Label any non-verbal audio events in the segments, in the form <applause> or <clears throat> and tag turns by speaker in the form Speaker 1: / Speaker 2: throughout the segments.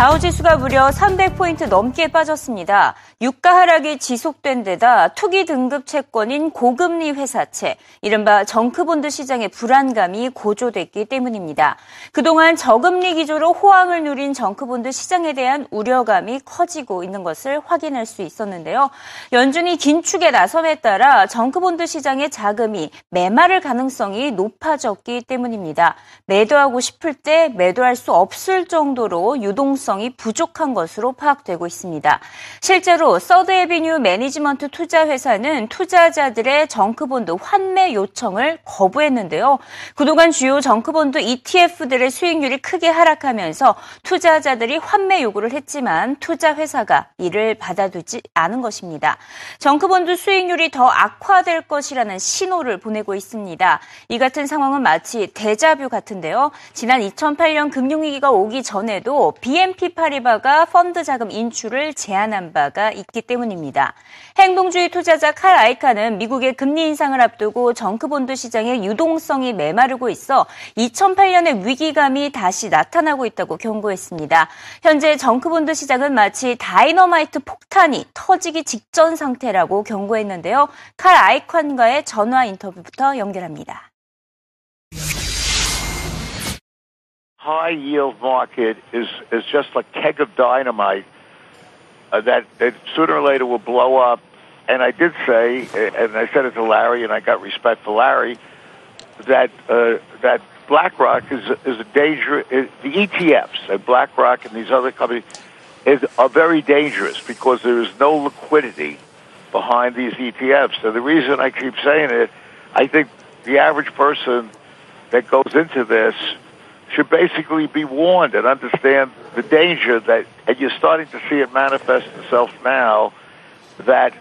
Speaker 1: 다우지수가 무려 300포인트 넘게 빠졌습니다. 유가 하락이 지속된 데다 투기 등급 채권인 고금리 회사채, 이른바 정크본드 시장의 불안감이 고조됐기 때문입니다. 그동안 저금리 기조로 호황을 누린 정크본드 시장에 대한 우려감이 커지고 있는 것을 확인할 수 있었는데요. 연준이 긴축에 나섬에 따라 정크본드 시장의 자금이 메마를 가능성이 높아졌기 때문입니다. 매도하고 싶을 때 매도할 수 없을 정도로 유동성이 부족한 것으로 파악되고 있습니다. 실제로 Third Avenue Management 투자 회사는 투자자들의 정크본드 환매 요청을 거부했는데요. 그동안 주요 정크본드 ETF들의 수익률이 크게 하락하면서 투자자들이 환매 요구를 했지만 투자 회사가 이를 받아주지 않은 것입니다. 정크본드 수익률이 더 악화될 것이라는 신호를 보내고 있습니다. 이 같은 상황은 마치 대자뷰 같은데요. 지난 2008년 금융위기가 오기 전에도 BNP 파리바가 펀드 자금 인출을 제한한 바가 있기 때문입니다. 행동주의 투자자 칼 아이카는 미국의 금리 인상을 앞두고 정크본드 시장의 유동성이 메마르고 있어 2008년의 위기감이 다시 나타나고 있다고 경고했습니다. 현재 정크본드 시장은 마치 다이너마이트 폭탄이 터지기 직전 상태라고 경고했는데요. 칼 아이컨과의 전화 인터뷰부터 연결합니다.
Speaker 2: High yield market is is just a keg of dynamite uh, that that sooner or later will blow up. And I did say, and I said it to Larry, and I got respect for Larry, that uh, that BlackRock is is a danger. Is, the ETFs, that BlackRock and these other companies, is are very dangerous because there is no liquidity behind these ETFs. So the reason I keep saying it, I think the average person that goes into this should basically be warned and understand the danger that, and you're starting to see it manifest itself now, that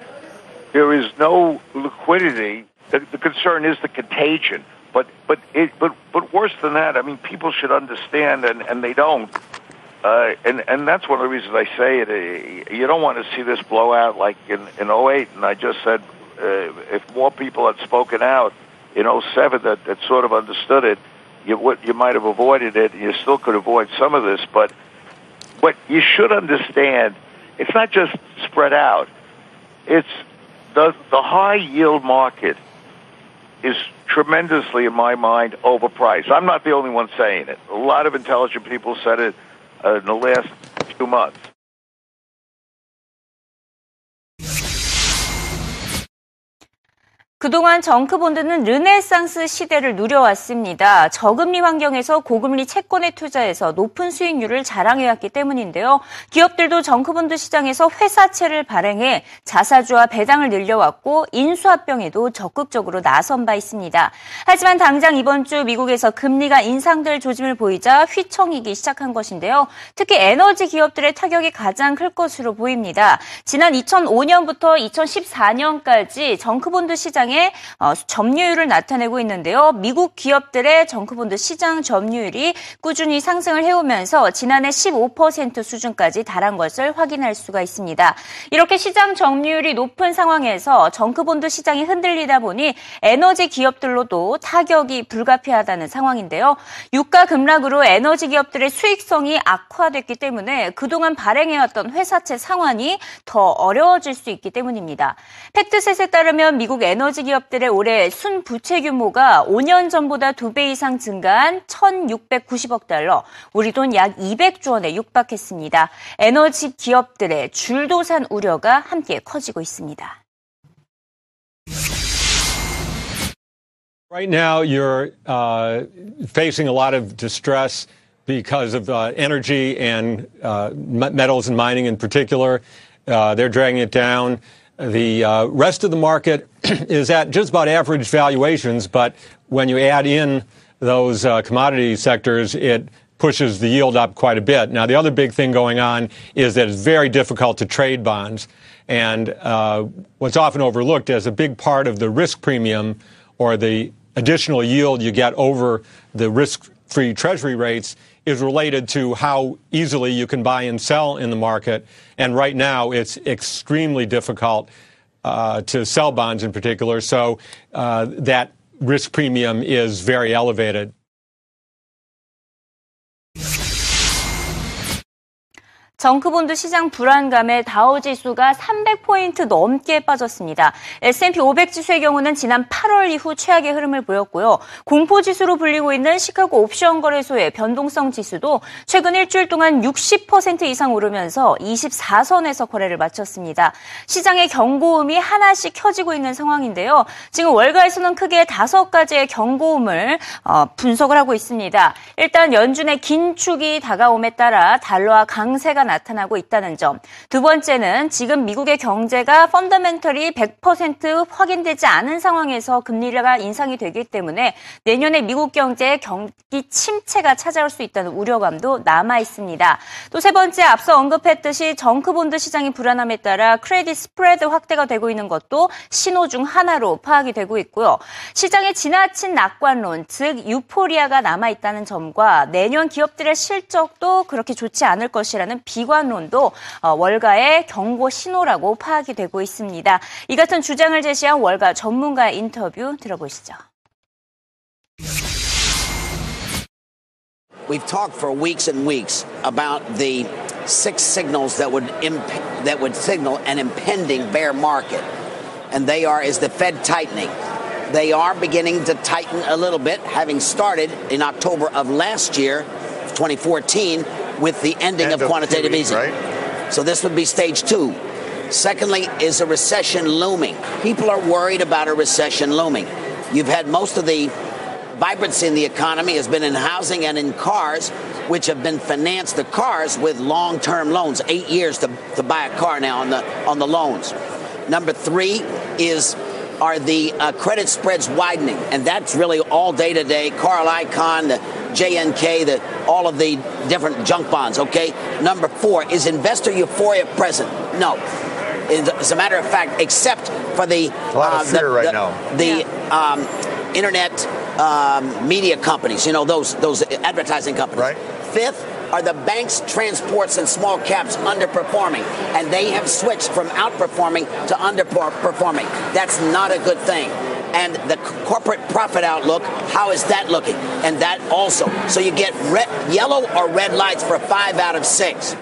Speaker 2: there is no liquidity. The, the concern is the contagion. But but it, but but worse than that, I mean, people should understand, and, and they don't. Uh, and and that's one of the reasons I say it. Uh, you don't want to see this blowout like in in 08. And I just said uh, if more people had spoken out in 07 that that sort of understood it, you what you might have avoided it. You still could avoid some of this, but what you should understand, it's not just spread out. It's the the high yield market is tremendously, in my mind, overpriced. I'm not the only one saying it. A lot of intelligent people said it uh, in the last few months.
Speaker 1: 그동안 정크본드는 르네상스 시대를 누려왔습니다. 저금리 환경에서 고금리 채권에 투자해서 높은 수익률을 자랑해왔기 때문인데요. 기업들도 정크본드 시장에서 회사채를 발행해 자사주와 배당을 늘려왔고 인수합병에도 적극적으로 나선 바 있습니다. 하지만 당장 이번 주 미국에서 금리가 인상될 조짐을 보이자 휘청이기 시작한 것인데요. 특히 에너지 기업들의 타격이 가장 클 것으로 보입니다. 지난 2005년부터 2014년까지 정크본드 시장 시장의 어, 점유율을 나타내고 있는데요. 미국 기업들의 정크본드 시장 점유율이 꾸준히 상승을 해오면서 지난해 15% 수준까지 달한 것을 확인할 수가 있습니다. 이렇게 시장 점유율이 높은 상황에서 정크본드 시장이 흔들리다 보니 에너지 기업들로도 타격이 불가피하다는 상황인데요. 유가 급락으로 에너지 기업들의 수익성이 악화됐기 때문에 그동안 발행해왔던 회사채 상환이 더 어려워질 수 있기 때문입니다. 팩트셋에 따르면 미국 에너지 에너지 기업들의 올해 순 부채 규모가 5년 전보다 2배 이상 증가한 1,690억 달러, 우리 돈 약 200조 원에 육박했습니다. 에너지 기업들의 줄도산 우려가 함께 커지고 있습니다.
Speaker 3: Right now, you're uh, facing a lot of distress because of uh, energy and uh, metals and mining in particular. Uh, they're dragging it down. The uh, rest of the market <clears throat> is at just about average valuations, but when you add in those uh, commodity sectors, it pushes the yield up quite a bit. Now, the other big thing going on is that it's very difficult to trade bonds. And uh, what's often overlooked as a big part of the risk premium or the additional yield you get over the risk free treasury rates is related to how easily you can buy and sell in the market. And right now, it's extremely difficult uh, to sell bonds in particular. So uh, that risk premium is very elevated.
Speaker 1: 정크본드 시장 불안감에 다우지수가 300포인트 넘게 빠졌습니다. S&P 500 지수의 경우는 지난 8월 이후 최악의 흐름을 보였고요. 공포지수로 불리고 있는 시카고 옵션 거래소의 변동성 지수도 최근 일주일 동안 60% 이상 오르면서 24선에서 거래를 마쳤습니다. 시장의 경고음이 하나씩 켜지고 있는 상황인데요. 지금 월가에서는 크게 다섯 가지의 경고음을 어, 분석을 하고 있습니다. 일단 연준의 긴축이 다가옴에 따라 달러와 강세가 나타나고 있다는 점. 두 번째는 지금 미국의 경제가 펀더멘털이 100% 확인되지 않은 상황에서 금리가 인상이 되기 때문에 내년에 미국 경제의 경기 침체가 찾아올 수 있다는 우려감도 남아 있습니다. 또 세 번째 앞서 언급했듯이 정크본드 시장이 불안함에 따라 크레딧 스프레드 확대가 되고 있는 것도 신호 중 하나로 파악이 되고 있고요. 시장에 지나친 낙관론, 즉 유포리아가 남아 있다는 점과 내년 기업들의 실적도 그렇게 좋지 않을 것이라는 비 비관론도 어, 월가의 경고 신호라고 파악이 되고 있습니다. 이 같은 주장을 제시한 월가 전문가의 인터뷰 들어보시죠.
Speaker 4: We've talked for weeks and weeks about the six signals that would imp- that would signal an impending bear market, and they are is the Fed tightening. They are beginning to tighten a little bit, having started in October of last year, 2014, with the ending End of, of quantitative easing. Right? So this would be stage two. Secondly, is a recession looming? People are worried about a recession looming. You've had most of the vibrancy in the economy has been in housing and in cars, which have been financed the cars with long-term loans, eight years to, to buy a car now on the on the loans. Number three is are the uh, credit spreads widening, and that's really all day to day. Carl Icahn, the JNK, the, all of the different junk bonds. Okay. Number four is investor euphoria present? No. As a matter of fact, except for the
Speaker 5: a lot of uh, fear
Speaker 4: the,
Speaker 5: right
Speaker 4: the,
Speaker 5: now.
Speaker 4: The um, internet um, media companies, you know those those advertising companies.
Speaker 5: Right.
Speaker 4: Fifth are the banks, transports, and small caps underperforming, and they have switched from outperforming to underperforming. That's not a good thing and the corporate profit outlook, how is that looking? And that also. So you get red, yellow or red lights for five out of six.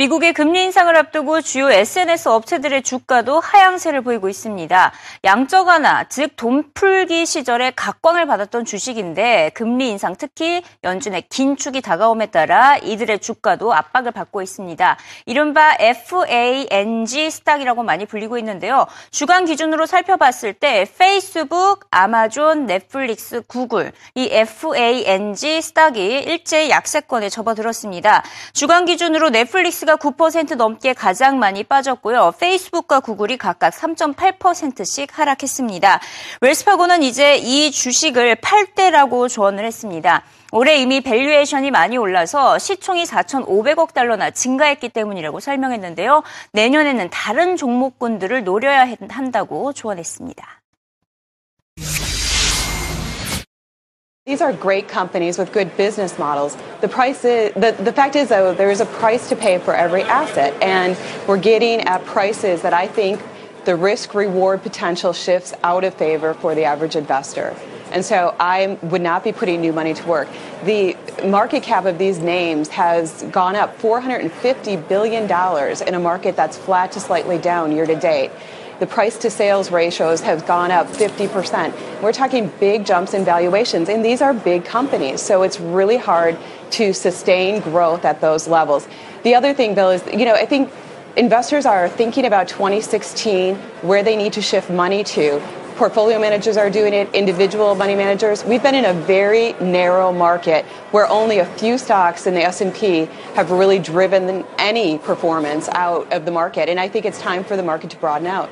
Speaker 1: 미국의 금리 인상을 앞두고 주요 SNS 업체들의 주가도 하향세를 보이고 있습니다. 양적 완화, 즉 돈풀기 시절에 각광을 받았던 주식인데 금리 인상 특히 연준의 긴축이 다가옴에 따라 이들의 주가도 압박을 받고 있습니다. 이른바 FANG 스탁이라고 많이 불리고 있는데요. 주간 기준으로 살펴봤을 때 페이스북, 아마존, 넷플릭스, 구글 이 FANG 스탁이 일제 약세권에 접어들었습니다. 주간 기준으로 넷플릭스가 넷플릭스가 9% 넘게 가장 많이 빠졌고요. 페이스북과 구글이 각각 3.8%씩 하락했습니다. 웰스파고는 이제 이 주식을 팔 때라고 조언을 했습니다. 올해 이미 밸류에이션이 많이 올라서 시총이 4,500억 달러나 증가했기 때문이라고 설명했는데요. 내년에는 다른 종목군들을 노려야 한다고 조언했습니다.
Speaker 6: These are great companies with good business models. The price is, the, the fact is though, there is a price to pay for every asset and we're getting at prices that I think the risk reward potential shifts out of favor for the average investor. And so I would not be putting new money to work. The market cap of these names has gone up $450 billion in a market that's flat to slightly down year to date the price to sales ratios have gone up 50%. We're talking big jumps in valuations, and these are big companies, so it's really hard to sustain growth at those levels. The other thing, Bill, is, you know, I think investors are thinking about 2016, where they need to shift money to. Portfolio managers are doing it, individual money managers. We've been in a very narrow market where only a few stocks in the S&P have really driven any performance out of the market. And I think it's time for the market to broaden out.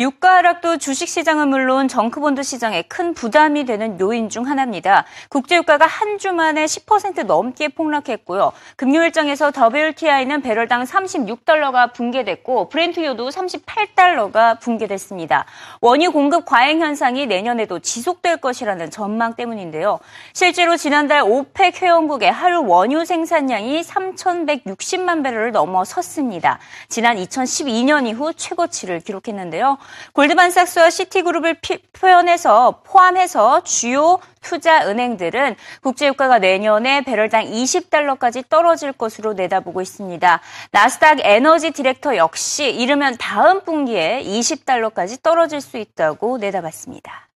Speaker 1: 유가 하락도 주식시장은 물론 정크본드 시장에 큰 부담이 되는 요인 중 하나입니다. 국제유가가 한 주 만에 10% 넘게 폭락했고요. 금요일장에서 WTI는 배럴당 36달러가 붕괴됐고 브렌트유도 38달러가 붕괴됐습니다. 원유 공급 과잉 현상이 내년에도 지속될 것이라는 전망 때문인데요. 실제로 지난달 오펙 회원국의 하루 원유 생산량이 3,160만 배럴을 넘어섰습니다. 지난 2012년 이후 최고치를 기록했는데요. 골드만삭스와 시티그룹을 피, 표현해서 포함해서 주요 투자 은행들은 국제유가가 내년에 배럴당 20달러까지 떨어질 것으로 내다보고 있습니다. 나스닥 에너지 디렉터 역시 이르면 다음 분기에 20달러까지 떨어질 수 있다고 내다봤습니다.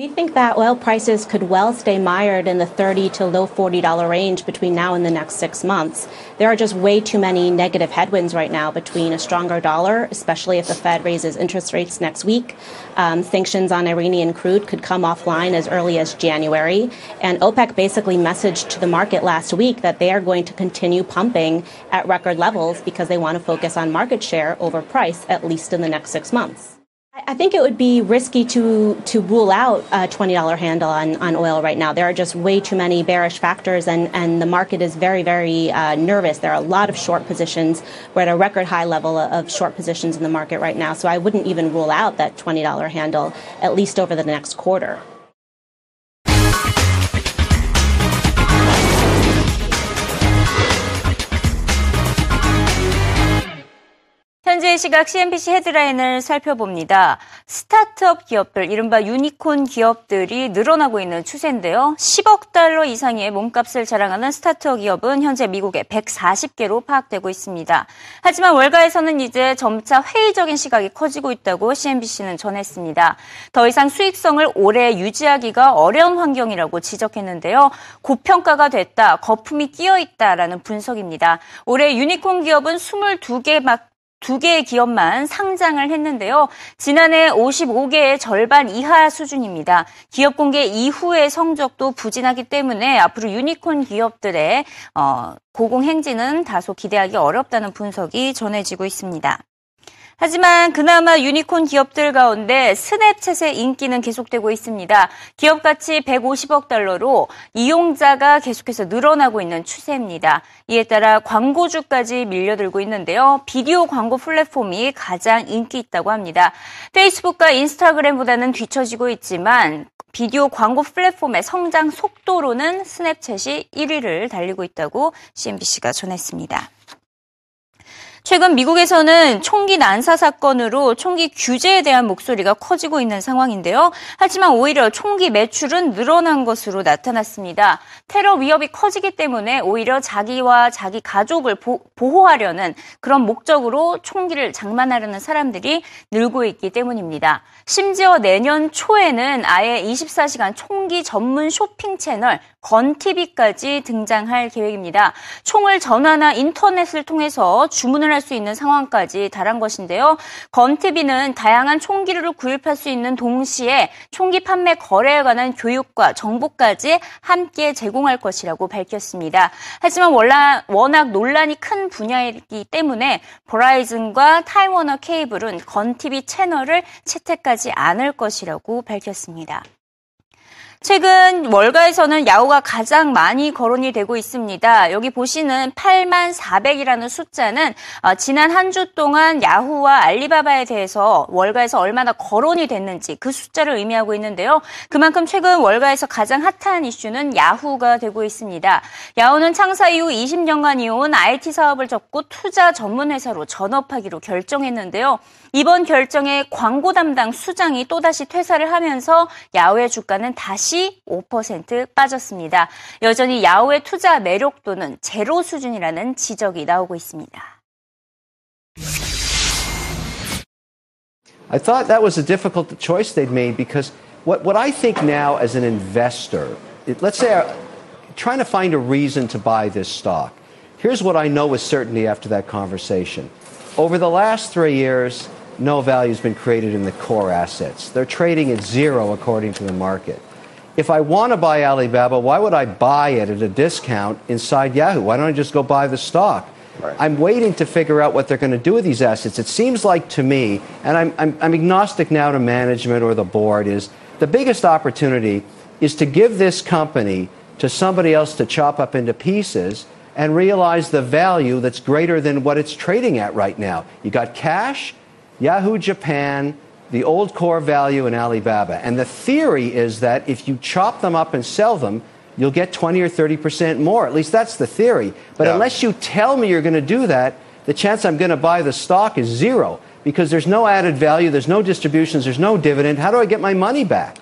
Speaker 5: We think that oil prices could well stay mired in the 30 to low $40 range between now and the next six months. There are just way too many negative headwinds right now between a stronger dollar, especially if the Fed raises interest rates next week. Um, sanctions on Iranian crude could come offline as early as January. And OPEC basically messaged to the market last week that they are going to continue pumping at record levels because they want to focus on market share over price, at least in the next six months. I think it would be risky to to rule out a twenty dollar handle on, on oil right now. There are just way too many bearish factors, and, and the market is very very uh, nervous. There are a lot of short positions. We're at a record high level of short positions in the market right now. So I wouldn't even rule out that twenty dollar handle at least over the next quarter.
Speaker 1: 이슈의 시각 CNBC 헤드라인을 살펴봅니다. 스타트업 기업들, 이른바 유니콘 기업들이 늘어나고 있는 추세인데요. 10억 달러 이상의 몸값을 자랑하는 스타트업 기업은 현재 미국에 140개로 파악되고 있습니다. 하지만 월가에서는 이제 점차 회의적인 시각이 커지고 있다고 CNBC는 전했습니다. 더 이상 수익성을 오래 유지하기가 어려운 환경이라고 지적했는데요. 고평가가 됐다, 거품이 끼어 있다라는 분석입니다. 올해 유니콘 기업은 22개 막 두 개의 기업만 상장을 했는데요. 지난해 55개의 절반 이하 수준입니다. 기업 공개 이후의 성적도 부진하기 때문에 앞으로 유니콘 기업들의 어, 고공 행진은 다소 기대하기 어렵다는 분석이 전해지고 있습니다. 하지만 그나마 유니콘 기업들 가운데 스냅챗의 인기는 계속되고 있습니다. 기업 가치 150억 달러로 이용자가 계속해서 늘어나고 있는 추세입니다. 이에 따라 광고주까지 밀려들고 있는데요. 비디오 광고 플랫폼이 가장 인기 있다고 합니다. 페이스북과 인스타그램보다는 뒤처지고 있지만 비디오 광고 플랫폼의 성장 속도로는 스냅챗이 1위를 달리고 있다고 CNBC가 전했습니다. 최근 미국에서는 총기 난사 사건으로 총기 규제에 대한 목소리가 커지고 있는 상황인데요. 하지만 오히려 총기 매출은 늘어난 것으로 나타났습니다. 테러 위협이 커지기 때문에 오히려 자기와 자기 가족을 보, 호하려는 그런 목적으로 총기를 장만하려는 사람들이 늘고 있기 때문입니다. 심지어 내년 초에는 아예 24시간 총기 전문 쇼핑 채널 건TV까지 등장할 계획입니다. 총을 전화나 인터넷을 통해서 주문을 할 수 있는 상황까지 달한 것인데요. 건TV는 다양한 총기를 구입할 수 있는 동시에 총기 판매 거래에 관한 교육과 정보까지 함께 제공할 것이라고 밝혔습니다. 하지만 워낙 논란이 큰 분야이기 때문에 버라이즌과 타이워너 케이블은 건TV 채널을 채택하지 않을 것이라고 밝혔습니다. 최근 월가에서는 야후가 가장 많이 거론이 되고 있습니다. 여기 보시는 8만 400이라는 숫자는 어, 지난 한 주 동안 야후와 알리바바에 대해서 월가에서 얼마나 거론이 됐는지 그 숫자를 의미하고 있는데요. 그만큼 최근 월가에서 가장 핫한 이슈는 야후가 되고 있습니다. 야후는 창사 이후 20년간 이어온 IT 사업을 접고 투자 전문 회사로 전업하기로 결정했는데요. 이번 결정에 광고 담당 수장이 또다시 퇴사를 하면서 야후의 주가는 다 시 5% 빠졌습니다. 여전히 야후의 투자 매력도는 제로 수준이라는 지적이 나오고 있습니다.
Speaker 7: I thought that was a difficult choice they'd made because what, what I think now as an investor, it, let's say I'm trying to find a reason to buy this stock. Here's what I know with certainty after that conversation. Over the last three years, no value has been created in the core assets. They're trading at zero according to the market. If I want to buy Alibaba, why would I buy it at a discount inside Yahoo? Why don't I just go buy the stock? Right. I'm waiting to figure out what they're going to do with these assets. It seems like to me, and I'm, I'm, I'm agnostic now to management or the board, is the biggest opportunity is to give this company to somebody else to chop up into pieces and realize the value that's greater than what it's trading at right now. You got cash, Yahoo Japan, the old core value in Alibaba. And the theory is that if you chop them up and sell them, you'll get 20 or 30% more. At least that's the theory. But yeah. unless you tell me you're going to do that, the chance I'm going to buy the stock is zero because there's no added value, there's no distributions, there's no dividend. How do I get my money back?